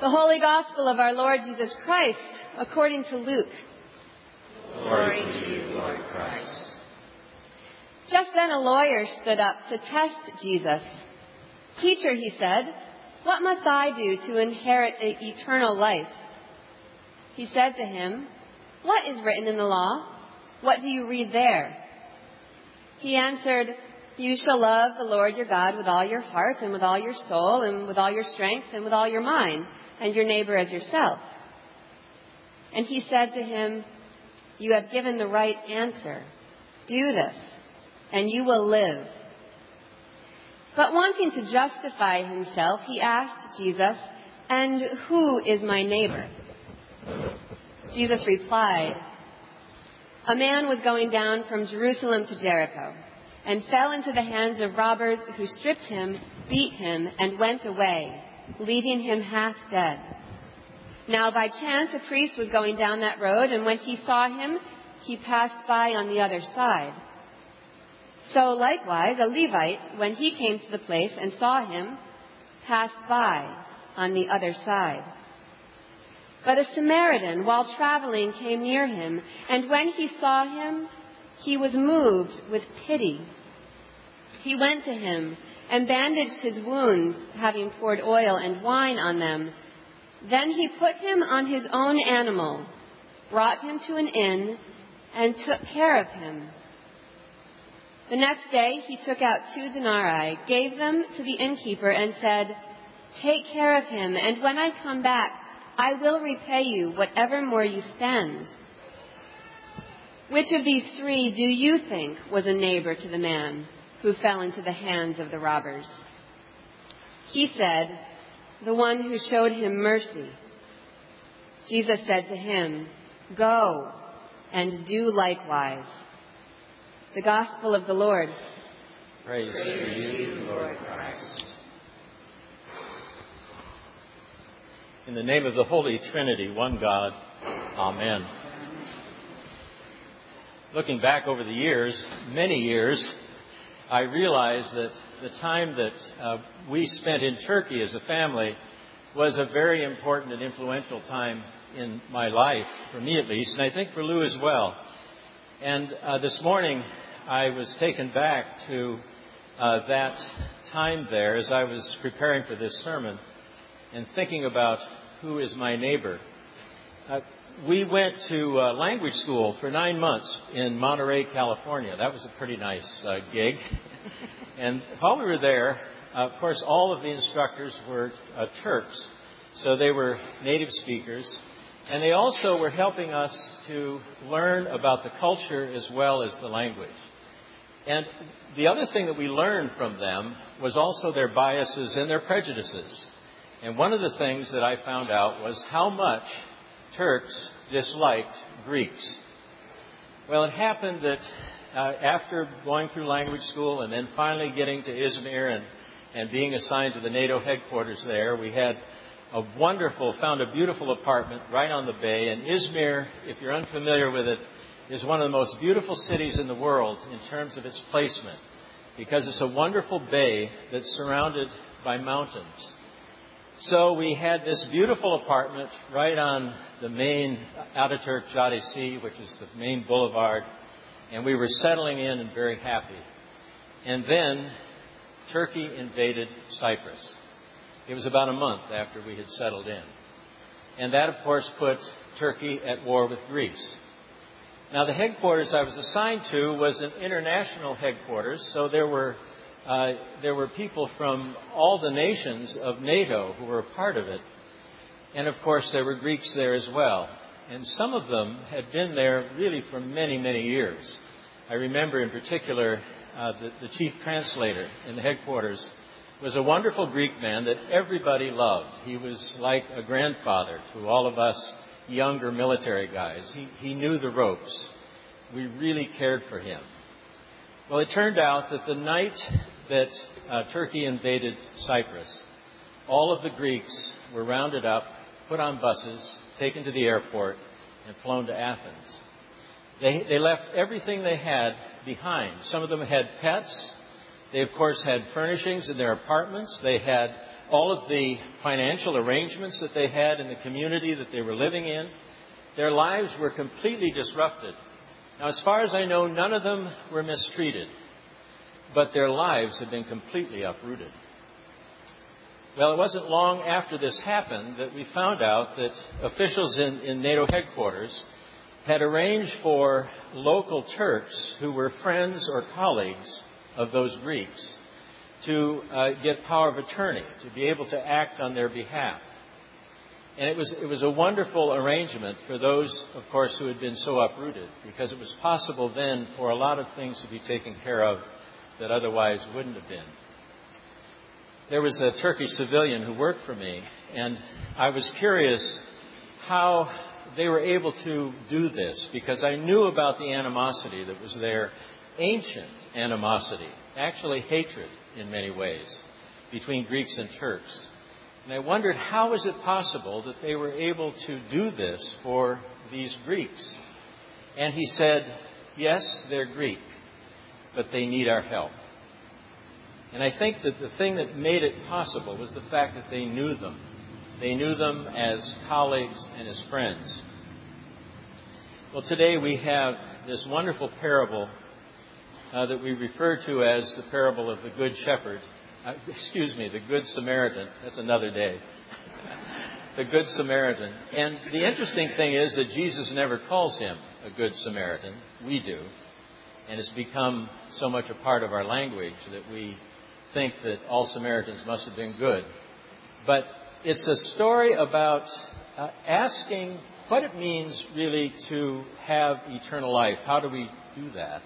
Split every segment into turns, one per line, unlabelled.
The Holy Gospel of our Lord Jesus Christ according to Luke.
Glory to you, Lord Christ.
Just then a lawyer stood up to test Jesus. Teacher, he said, what must I do to inherit eternal life? He said to him, What is written in the law? What do you read there? He answered, You shall love the Lord your God with all your heart and with all your soul and with all your strength and with all your mind and your neighbor as yourself. And he said to him, You have given the right answer. Do this, and you will live. But wanting to justify himself, he asked Jesus, And who is my neighbor? Jesus replied, A man was going down from Jerusalem to Jericho and fell into the hands of robbers who stripped him, beat him, and went away, leaving him half dead. Now by chance a priest was going down that road, and when he saw him, he passed by on the other side. So likewise, a Levite, when he came to the place and saw him, passed by on the other side. But a Samaritan, while traveling, came near him, and when he saw him, he was moved with pity. He went to him and bandaged his wounds, having poured oil and wine on them. Then he put him on his own animal, brought him to an inn, and took care of him. The next day he took out two denarii, gave them to the innkeeper, and said, Take care of him, and when I come back, I will repay you whatever more you spend. Which of these three do you think was a neighbor to the man who fell into the hands of the robbers? He said, The one who showed him mercy. Jesus said to him, Go and do likewise. The Gospel of the Lord.
Praise, Praise to you, Lord Christ.
In the name of the Holy Trinity, one God, Amen. Looking back over the years, many years, I realized that the time that uh, we spent in Turkey as a family was a very important and influential time in my life, for me at least, and I think for Lou as well. And uh, this morning, I was taken back to uh, that time there as I was preparing for this sermon and thinking about who is my neighbor. Uh, we went to uh, language school for nine months in Monterey, California. That was a pretty nice uh, gig. and while we were there, of course, all of the instructors were uh, Turks, so they were native speakers. And they also were helping us to learn about the culture as well as the language. And the other thing that we learned from them was also their biases and their prejudices. And one of the things that I found out was how much Turks disliked Greeks. Well, it happened that uh, after going through language school and then finally getting to Izmir and, and being assigned to the NATO headquarters there, we had a wonderful, found a beautiful apartment right on the bay. And Izmir, if you're unfamiliar with it, is one of the most beautiful cities in the world in terms of its placement because it's a wonderful bay that's surrounded by mountains. So we had this beautiful apartment right on the main Ataturk Caddesi, which is the main boulevard, and we were settling in and very happy. And then Turkey invaded Cyprus. It was about a month after we had settled in. And that, of course, put Turkey at war with Greece. Now, the headquarters I was assigned to was an international headquarters, so there were uh, there were people from all the nations of NATO who were a part of it, and of course there were Greeks there as well. And some of them had been there really for many, many years. I remember in particular uh, the, the chief translator in the headquarters was a wonderful Greek man that everybody loved. He was like a grandfather to all of us younger military guys. He, he knew the ropes. We really cared for him. Well, it turned out that the night that uh, Turkey invaded Cyprus, all of the Greeks were rounded up, put on buses, taken to the airport, and flown to Athens. They, they left everything they had behind. Some of them had pets. They, of course, had furnishings in their apartments. They had all of the financial arrangements that they had in the community that they were living in. Their lives were completely disrupted. Now, as far as I know, none of them were mistreated, but their lives had been completely uprooted. Well, it wasn't long after this happened that we found out that officials in, in NATO headquarters had arranged for local Turks who were friends or colleagues of those Greeks to uh, get power of attorney, to be able to act on their behalf. And it was, it was a wonderful arrangement for those, of course, who had been so uprooted, because it was possible then for a lot of things to be taken care of that otherwise wouldn't have been. There was a Turkish civilian who worked for me, and I was curious how they were able to do this, because I knew about the animosity that was there, ancient animosity, actually hatred in many ways, between Greeks and Turks. And I wondered how is it possible that they were able to do this for these Greeks? And he said, Yes, they're Greek, but they need our help. And I think that the thing that made it possible was the fact that they knew them. They knew them as colleagues and as friends. Well, today we have this wonderful parable uh, that we refer to as the parable of the Good Shepherd. Uh, excuse me, the Good Samaritan. That's another day. the Good Samaritan. And the interesting thing is that Jesus never calls him a Good Samaritan. We do. And it's become so much a part of our language that we think that all Samaritans must have been good. But it's a story about uh, asking what it means really to have eternal life. How do we do that?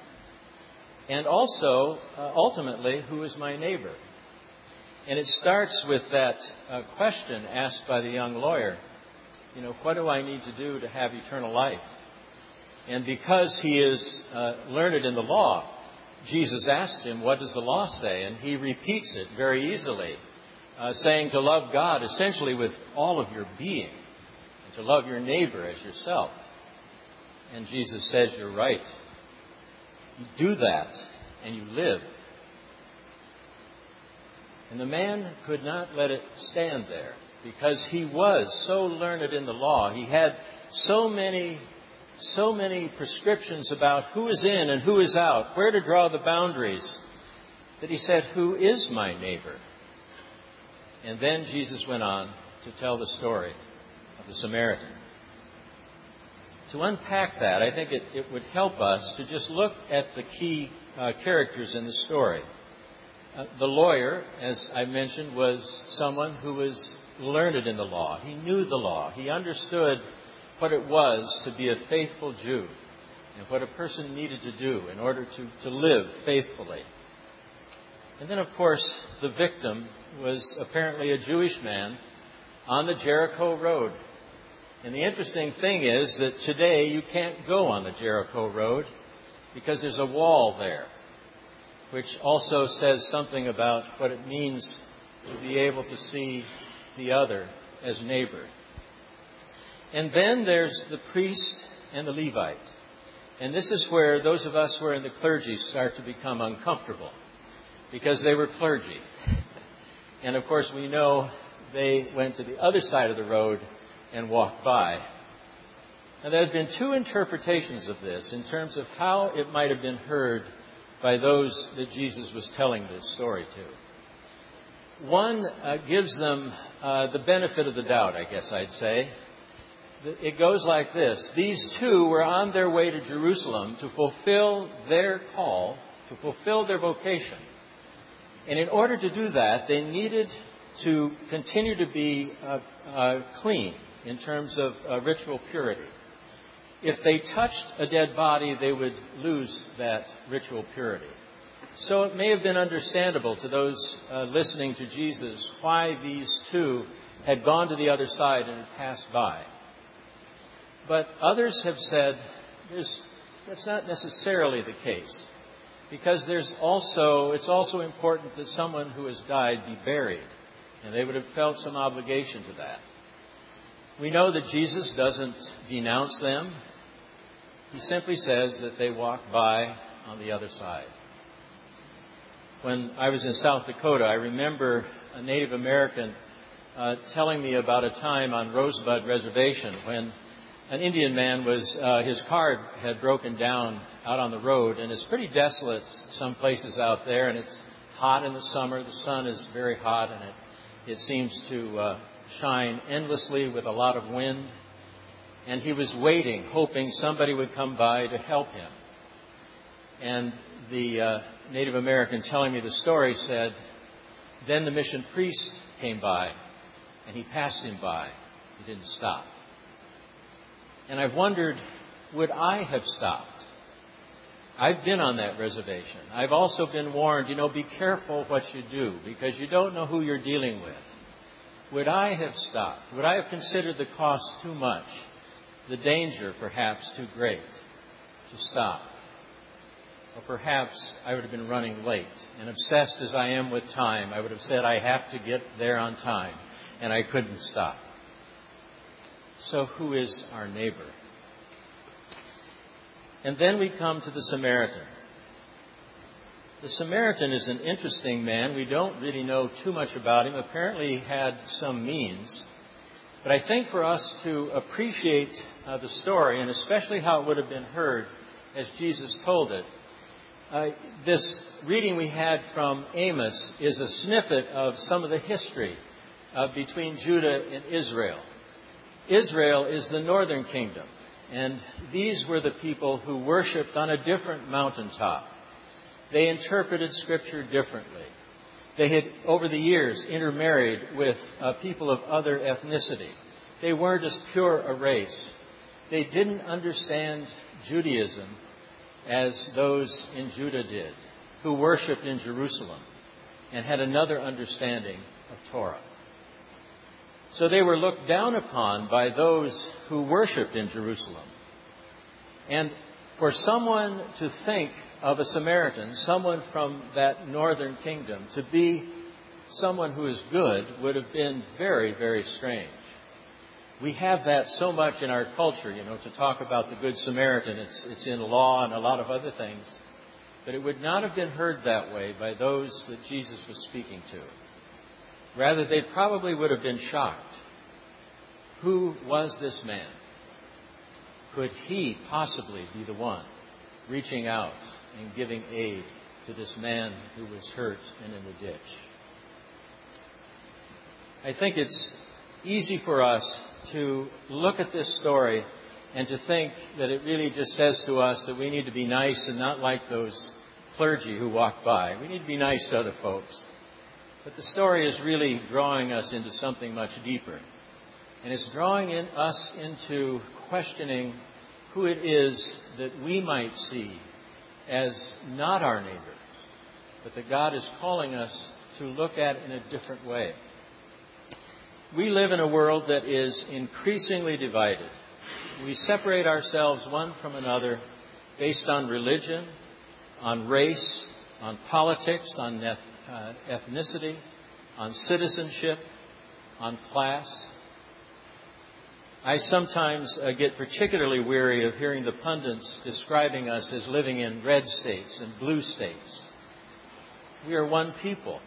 And also, uh, ultimately, who is my neighbor? And it starts with that uh, question asked by the young lawyer. You know, what do I need to do to have eternal life? And because he is uh, learned in the law, Jesus asks him, What does the law say? And he repeats it very easily, uh, saying to love God essentially with all of your being, and to love your neighbor as yourself. And Jesus says, You're right. You do that, and you live. And the man could not let it stand there because he was so learned in the law. He had so many, so many prescriptions about who is in and who is out, where to draw the boundaries, that he said, Who is my neighbor? And then Jesus went on to tell the story of the Samaritan to unpack that, I think it, it would help us to just look at the key uh, characters in the story. Uh, the lawyer, as I mentioned, was someone who was learned in the law. He knew the law. He understood what it was to be a faithful Jew and what a person needed to do in order to, to live faithfully. And then, of course, the victim was apparently a Jewish man on the Jericho Road and the interesting thing is that today you can't go on the Jericho Road because there's a wall there, which also says something about what it means to be able to see the other as neighbor. And then there's the priest and the Levite. And this is where those of us who are in the clergy start to become uncomfortable because they were clergy. And of course, we know they went to the other side of the road and walked by. And there have been two interpretations of this in terms of how it might have been heard by those that Jesus was telling this story to. One uh, gives them uh, the benefit of the doubt, I guess I'd say. It goes like this These two were on their way to Jerusalem to fulfill their call, to fulfill their vocation. And in order to do that, they needed to continue to be uh, uh clean in terms of uh, ritual purity. If they touched a dead body, they would lose that ritual purity. So it may have been understandable to those uh, listening to Jesus why these two had gone to the other side and had passed by. But others have said that's not necessarily the case. Because there's also, it's also important that someone who has died be buried. And they would have felt some obligation to that. We know that Jesus doesn't denounce them. He simply says that they walk by on the other side. When I was in South Dakota, I remember a Native American uh, telling me about a time on Rosebud Reservation when an Indian man was, uh, his car had broken down out on the road, and it's pretty desolate some places out there, and it's hot in the summer. The sun is very hot, and it, it seems to uh, shine endlessly with a lot of wind. And he was waiting, hoping somebody would come by to help him. And the uh, Native American telling me the story said, Then the mission priest came by, and he passed him by. He didn't stop. And I've wondered, would I have stopped? I've been on that reservation. I've also been warned, you know, be careful what you do because you don't know who you're dealing with. Would I have stopped? Would I have considered the cost too much? The danger perhaps too great to stop? Or perhaps I would have been running late. And obsessed as I am with time, I would have said, I have to get there on time. And I couldn't stop. So, who is our neighbor? And then we come to the Samaritan. The Samaritan is an interesting man. We don't really know too much about him. Apparently, he had some means. But I think for us to appreciate uh, the story, and especially how it would have been heard as Jesus told it, uh, this reading we had from Amos is a snippet of some of the history uh, between Judah and Israel. Israel is the northern kingdom, and these were the people who worshiped on a different mountaintop. They interpreted Scripture differently. They had, over the years, intermarried with uh, people of other ethnicity. They weren't as pure a race. They didn't understand Judaism as those in Judah did, who worshiped in Jerusalem and had another understanding of Torah. So they were looked down upon by those who worshiped in Jerusalem. And for someone to think of a Samaritan, someone from that northern kingdom, to be someone who is good would have been very, very strange. We have that so much in our culture, you know, to talk about the Good Samaritan. It's, it's in law and a lot of other things. But it would not have been heard that way by those that Jesus was speaking to. Rather, they probably would have been shocked. Who was this man? Could he possibly be the one reaching out and giving aid to this man who was hurt and in the ditch? I think it's easy for us to look at this story and to think that it really just says to us that we need to be nice and not like those clergy who walk by. We need to be nice to other folks. But the story is really drawing us into something much deeper. And it's drawing in us into questioning who it is that we might see as not our neighbor, but that God is calling us to look at in a different way. We live in a world that is increasingly divided. We separate ourselves one from another based on religion, on race, on politics, on uh, ethnicity, on citizenship, on class. I sometimes uh, get particularly weary of hearing the pundits describing us as living in red states and blue states. We are one people,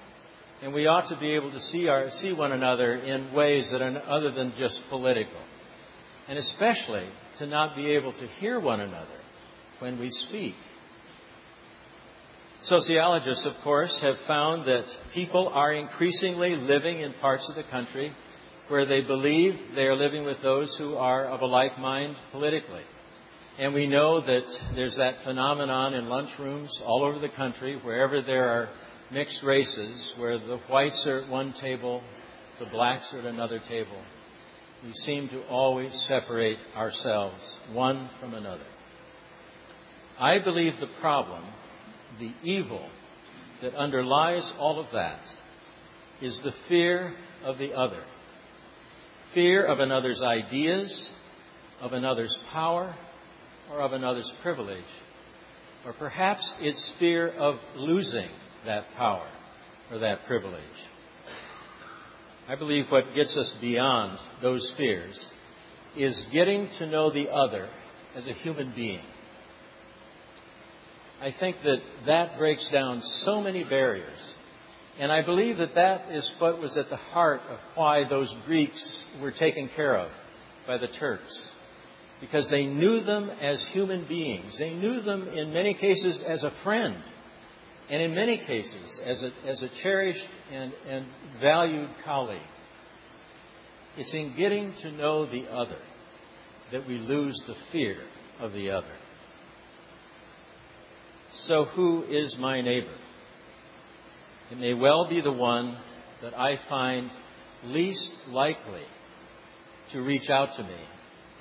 and we ought to be able to see, our, see one another in ways that are other than just political. And especially to not be able to hear one another when we speak. Sociologists, of course, have found that people are increasingly living in parts of the country where they believe they are living with those who are of a like mind politically. And we know that there's that phenomenon in lunchrooms all over the country, wherever there are mixed races, where the whites are at one table, the blacks are at another table. We seem to always separate ourselves one from another. I believe the problem the evil that underlies all of that is the fear of the other. Fear of another's ideas, of another's power, or of another's privilege. Or perhaps it's fear of losing that power or that privilege. I believe what gets us beyond those fears is getting to know the other as a human being I think that that breaks down so many barriers. And I believe that that is what was at the heart of why those Greeks were taken care of by the Turks. Because they knew them as human beings. They knew them in many cases as a friend. And in many cases as a, as a cherished and, and valued colleague. It's in getting to know the other that we lose the fear of the other. So, who is my neighbor? It may well be the one that I find least likely to reach out to me,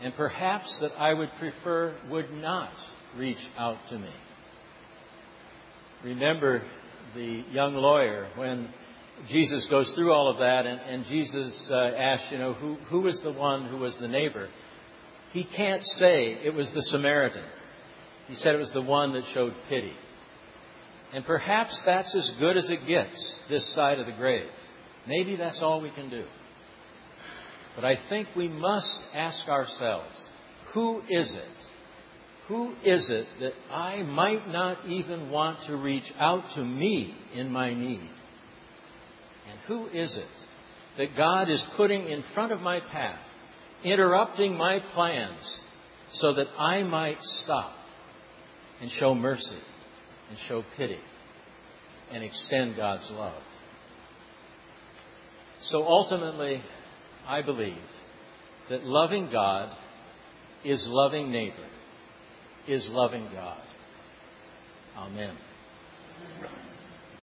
and perhaps that I would prefer would not reach out to me. Remember the young lawyer when Jesus goes through all of that, and, and Jesus uh, asks, you know, who, who was the one who was the neighbor? He can't say it was the Samaritan. He said it was the one that showed pity. And perhaps that's as good as it gets this side of the grave. Maybe that's all we can do. But I think we must ask ourselves who is it? Who is it that I might not even want to reach out to me in my need? And who is it that God is putting in front of my path, interrupting my plans so that I might stop and show mercy and show pity and extend God's love. So ultimately, I believe that loving God is loving neighbor, is loving God. Amen.